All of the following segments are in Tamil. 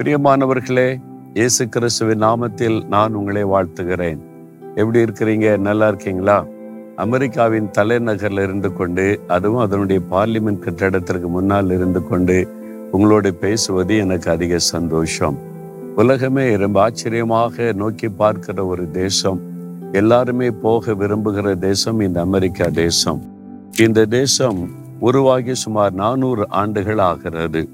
பிரியமானவர்களே இயேசு கிறிஸ்துவின் நாமத்தில் நான் உங்களை வாழ்த்துகிறேன். எப்படி இருக்கிறீங்க? நல்லா இருக்கீங்களா? அமெரிக்காவின் தலைநகரில் இருந்து கொண்டு அதுவும் அதனுடைய பார்லிமெண்ட் கட்டடத்திற்கு முன்னால் இருந்து கொண்டு உங்களோடு பேசுவது எனக்கு அதிக சந்தோஷம். உலகமே ரொம்ப ஆச்சரியமாக நோக்கி பார்க்கிற ஒரு தேசம் எல்லாருமே போக விரும்புகிற தேசம் இந்த அமெரிக்கா தேசம். இந்த தேசம் உருவாகி சுமார் நானூறு ஆண்டுகள் ஆகிறது.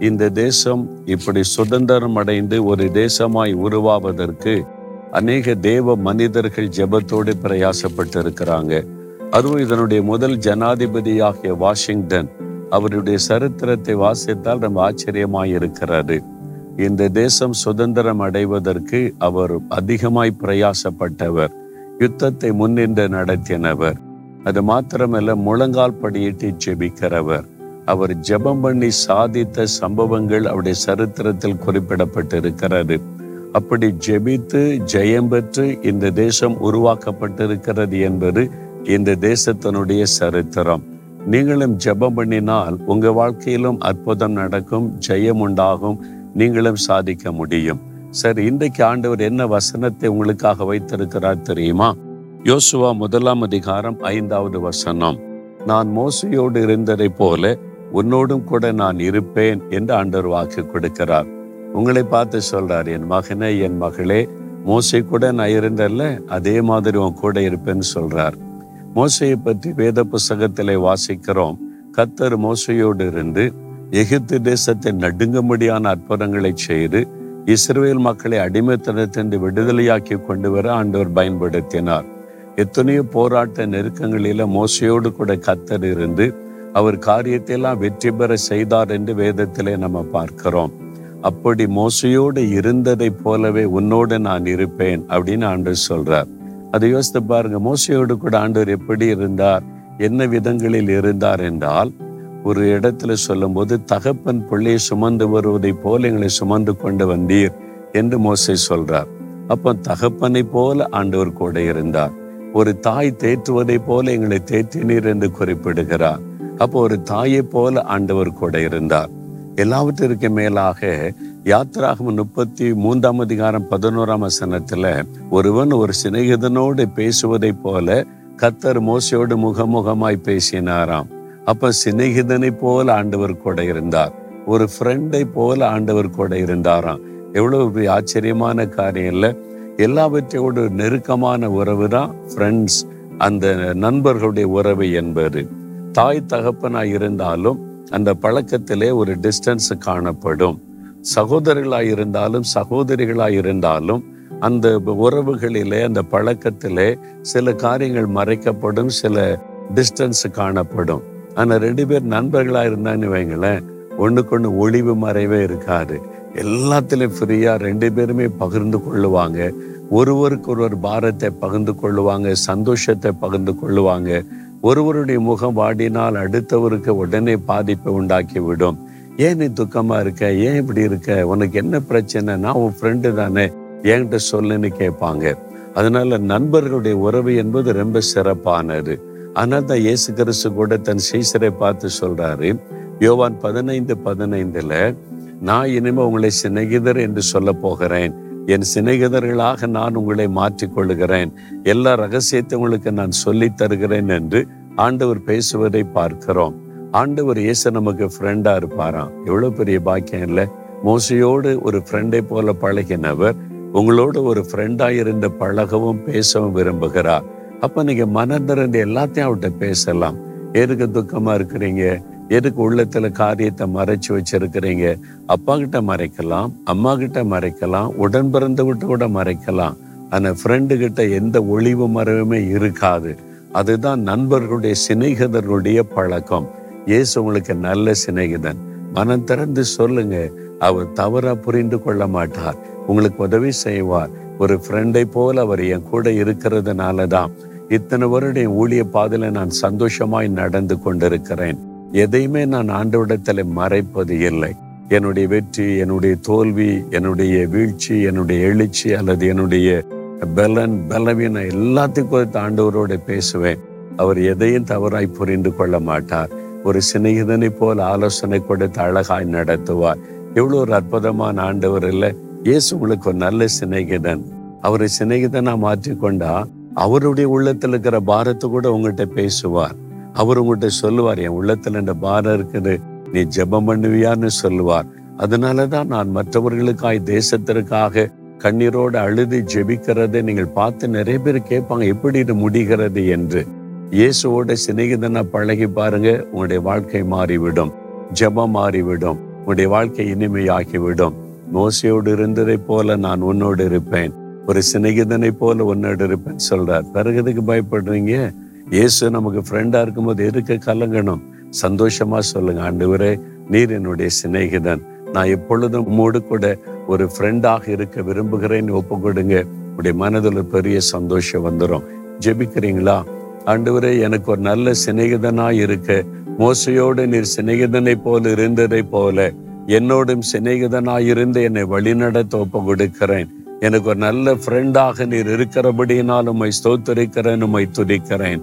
இந்த தேசம் இப்படி சுதந்திரம் அடைந்து ஒரு தேசமாய் உருவாவதற்கு அநேக தேவ மனிதர்கள் ஜெபத்தோடு பிரயாசப்பட்டு இருக்கிறாங்க அதுவும் இதனுடைய முதல் ஜனாதிபதியாகிய வாஷிங்டன் அவருடைய சரித்திரத்தை வாசித்தால் ரொம்ப ஆச்சரியமாய் இருக்கிறது இந்த தேசம் சுதந்திரம் அடைவதற்கு அவர் அதிகமாய் பிரயாசப்பட்டவர். யுத்தத்தை முன்னின்று நடத்தினவர். அது மாத்திரமல்ல முழங்கால் படியிட்டு ஜெபிக்கிறவர். அவர் ஜெபம் பண்ணி சாதித்த சம்பவங்கள் அவருடைய சரித்திரத்தில் குறிப்பிடப்பட்டிருக்கிறது. அப்படி ஜெபித்து ஜெயம் பெற்று இந்த தேசம் உருவாக்கப்பட்டிருக்கிறது என்பது இந்த தேசத்தினுடைய சரித்திரம். நீங்களும் ஜெபம் பண்ணினால் உங்க வாழ்க்கையிலும் அற்புதம் நடக்கும் ஜெயம் உண்டாகும் நீங்களும் சாதிக்க முடியும். சரி இன்றைக்கு ஆண்டவர் என்ன வசனத்தை உங்களுக்காக வைத்திருக்கிறார் தெரியுமா? யோசுவா முதலாம் அதிகாரம் ஐந்தாவது வசனம். நான் மோசையோடு இருந்ததை போல உன்னோடும் கூட நான் இருப்பேன் என்று ஆண்டவர் வாக்கு கொடுக்கிறார். உங்களை பார்த்து சொல்றார் என் மகனே என் மகளே மோசை கூட நான் இருந்தல்ல அதே மாதிரி உன் கூட இருப்பேன்னு சொல்றார். மோசையை பற்றி வேத புஸ்தகத்திலே வாசிக்கிறோம். கத்தர் மோசையோடு இருந்து எகிப்து தேசத்தை நடுங்கும்படியான அற்புதங்களை செய்து இஸ்ரேல் மக்களை அடிமைத்தனத்திலிருந்து விடுதலையாக்கி கொண்டு வர ஆண்டவர் பயன்படுத்தினார். எத்தனையோ போராட்ட நெருக்கங்களில மோசையோடு கூட கத்தர் இருந்து அவர் காரியத்தை எல்லாம் வெற்றி பெற செய்தார் என்று வேதத்திலே நம்ம பார்க்கிறோம். அப்படி மோசையோடு இருந்ததை போலவே உன்னோடு நான் இருப்பேன் அப்படின்னு ஆண்டவர் சொல்றார். அதை யோசித்து பாருங்க மோசையோடு கூட ஆண்டவர் எப்படி இருந்தார்? என்ன விதங்களில் இருந்தார் என்றால் ஒரு இடத்துல சொல்லும்போது தகப்பன் பிள்ளையை சுமந்து வருவதை போல எங்களை சுமந்து கொண்டு வந்தீர் என்று மோசை சொல்றார். அப்போ தகப்பனை போல ஆண்டவர் கூட இருந்தார். ஒரு தாய் தேற்றுவதை போல எங்களை தேற்றினீர் என்று குறிப்பிடுகிறார். அப்போ ஒரு தாயை போல ஆண்டவர் கூட இருந்தார். எல்லாவற்றிற்கு மேலாக யாத்திராகம் முப்பத்தி மூன்றாம் அதிகாரம் பதினோராம் வசனத்துல ஒருவன் ஒரு சிநேகிதனோடு பேசுவதை போல கத்தர் மோசையோடு முகமுகமாய் பேசினாராம். அப்ப சிநேகிதனை போல ஆண்டவர் கூட இருந்தார். ஒரு ஃப்ரெண்டை போல ஆண்டவர் கூட இருந்தாராம். எவ்வளவு ஆச்சரியமான காரியம் இல்லை. எல்லாவற்றையோடு நெருக்கமான உறவு தான் ஃப்ரெண்ட்ஸ் அந்த நண்பர்களுடைய உறவு என்பது. தாய் தகப்பனாய் இருந்தாலும் அந்த பழக்கத்திலே ஒரு டிஸ்டன்ஸ் காணப்படும். சகோதரர்களாய் இருந்தாலும் சகோதரிகளாய் இருந்தாலும் அந்த உறவுகளிலே அந்த பழக்கத்திலே சில காரியங்கள் மறைக்கப்படும் சில டிஸ்டன்ஸ் காணப்படும். ஆனா ரெண்டு பேர் நண்பர்களா இருந்தான்னு வைங்களேன் ஒண்ணுக்கு ஒண்ணு ஒளிவு மறைவே இருக்காது. எல்லாத்திலும் ஃப்ரீயா ரெண்டு பேருமே பகிர்ந்து கொள்ளுவாங்க. ஒருவருக்கு ஒருவர் பாரத்தை பகிர்ந்து கொள்ளுவாங்க சந்தோஷத்தை பகிர்ந்து கொள்ளுவாங்க. ஒருவருடைய முகம் வாடினால் அடுத்தவருக்கு உடனே பாதிப்பை உண்டாக்கி விடும் ஏன் நீ துக்கமா இருக்க? ஏன் இப்படி இருக்க? உனக்கு என்ன பிரச்சனை? நான் உன் ஃப்ரெண்டு தானே. என்கிட்ட சொல்லுன்னு கேட்பாங்க. அதனால நண்பர்களுடைய உறவு என்பது ரொம்ப சிறப்பானது. ஆனால் தான் இயேசு கிறிஸ்து கூட தன் சீசரை பார்த்து சொல்றாரு. யோவான் பதினைந்து பதினைந்துல நான் இனிமே உங்களை சிநேகிதர் என்று சொல்ல போகிறேன். என் சிநேகிதர்களாக நான் உங்களை மாற்றிக்கொள்ளுகிறேன். எல்லா ரகசியத்தை உங்களுக்கு நான் சொல்லி தருகிறேன் என்று ஆண்டவர் பேசுவதை பார்க்கிறோம். ஆண்டவர் இயேசு நமக்கு ஃப்ரெண்டா இருப்பாராம். எவ்வளவு பெரிய பாக்கியம் இல்லை? மோசையோடு ஒரு ஃப்ரெண்டை போல பழகினவர். உங்களோட ஒரு ஃப்ரெண்டா இருந்து பழகவும் பேசவும் விரும்புகிறார். அப்ப நீங்க மனந்திருந்து எல்லாத்தையும் அவர்கிட்ட பேசலாம். எதுக்கு துக்கமா இருக்கிறீங்க? எதுக்கு உள்ளத்துல காரியத்தை மறைச்சு வச்சிருக்கிறீங்க? அப்பா கிட்ட மறைக்கலாம் அம்மா கிட்ட மறைக்கலாம் உடன் பிறந்த விட்டு கூட மறைக்கலாம். ஆனா ஃப்ரெண்டு கிட்ட எந்த ஒளிவு மறைவுமே இருக்காது. அதுதான் நண்பர்களுடைய சிநேகிதர்களுடைய பழக்கம். இயேசு உங்களுக்கு நல்ல சிநேகிதன். மனம் திறந்து சொல்லுங்க. அவர் தவறா புரிந்து கொள்ள மாட்டார். உங்களுக்கு உதவி செய்வார். ஒரு ஃப்ரெண்டை போல அவர் என் கூட இருக்கிறதுனால தான் இத்தனை வருடம் ஊழிய பாதையில நான் சந்தோஷமாய் நடந்து கொண்டிருக்கிறேன். எதையுமே நான் ஆண்டவிடத்துல மறைப்பது இல்லை. என்னுடைய வெற்றி என்னுடைய தோல்வி என்னுடைய வீழ்ச்சி என்னுடைய எழுச்சி அல்லது என்னுடைய பலன் பலவீனம் எல்லாத்தையும் குறித்து ஆண்டவரோட பேசுவேன். அவர் எதையும் தவறாய் புரிந்து கொள்ள மாட்டார். ஒரு சிநேகிதனை போல் ஆலோசனை கொடுத்து அழகாய் நடத்துவார். எவ்வளவு ஒரு அற்புதமான ஆண்டவர் இல்லை. இயேசு உங்களுக்கு ஒரு நல்ல சிநேகிதன். அவரை சிநேகிதனா மாற்றிக்கொண்டா அவருடைய உள்ளத்துல இருக்கிற பாரத்தை கூட உங்கள்கிட்ட பேசுவார். அவர் உங்கள்கிட்ட சொல்லுவார் என் உள்ளத்துல இந்த பாரம் இருக்குது நீ ஜெபம் பண்ணுவியான்னு சொல்லுவார். அதனாலதான் நான் மற்றவர்களுக்காய் தேசத்திற்காக கண்ணீரோடு அழுது ஜெபிக்கிறதை நீங்கள் பார்த்து நிறைய பேர் கேட்பாங்க எப்படி இது முடிகிறது? என்று. இயேசுவோட சிநேகிதனா பழகி பாருங்க உங்களுடைய வாழ்க்கை மாறிவிடும் ஜெபம் மாறிவிடும் உங்களுடைய வாழ்க்கை இனிமையாகிவிடும். மோசையோடு இருந்ததை போல நான் உன்னோடு இருப்பேன் ஒரு சிநேகிதனை போல உன்னோடு இருப்பேன் சொல்றார். பிறகு எதுக்கு பயப்படுறீங்க? இயேசு நமக்கு ஃப்ரெண்டா இருக்கும்போது எதுக்கு கலங்கணும்? சந்தோஷமா சொல்லுங்க. ஆண்டவரே நீர் என்னுடைய சிநேகிதன். நான் எப்பொழுதும் உம்மோடு கூட ஒரு ஃப்ரெண்டாக இருக்க விரும்புகிறேன்னு ஒப்பு கொடுங்க உடைய மனதில் பெரிய சந்தோஷம் வந்துடும் ஜெபிக்கிறீங்களா? ஆண்டவரே எனக்கு ஒரு நல்ல சிநேகிதனா இருக்க. மோசையோடு நீர் சிநேகிதனை போல இருந்ததை போல என்னோடும் சிநேகிதனா இருந்து என்னை வழிநடத்த ஒப்பு கொடுக்கிறேன் எனக்கு ஒரு நல்ல ஃப்ரெண்டாக நீர் இருக்கிறபடியினால் உம்மை ஸ்தோத்தரிக்கிறேன் உம்மை துதிக்கிறேன்.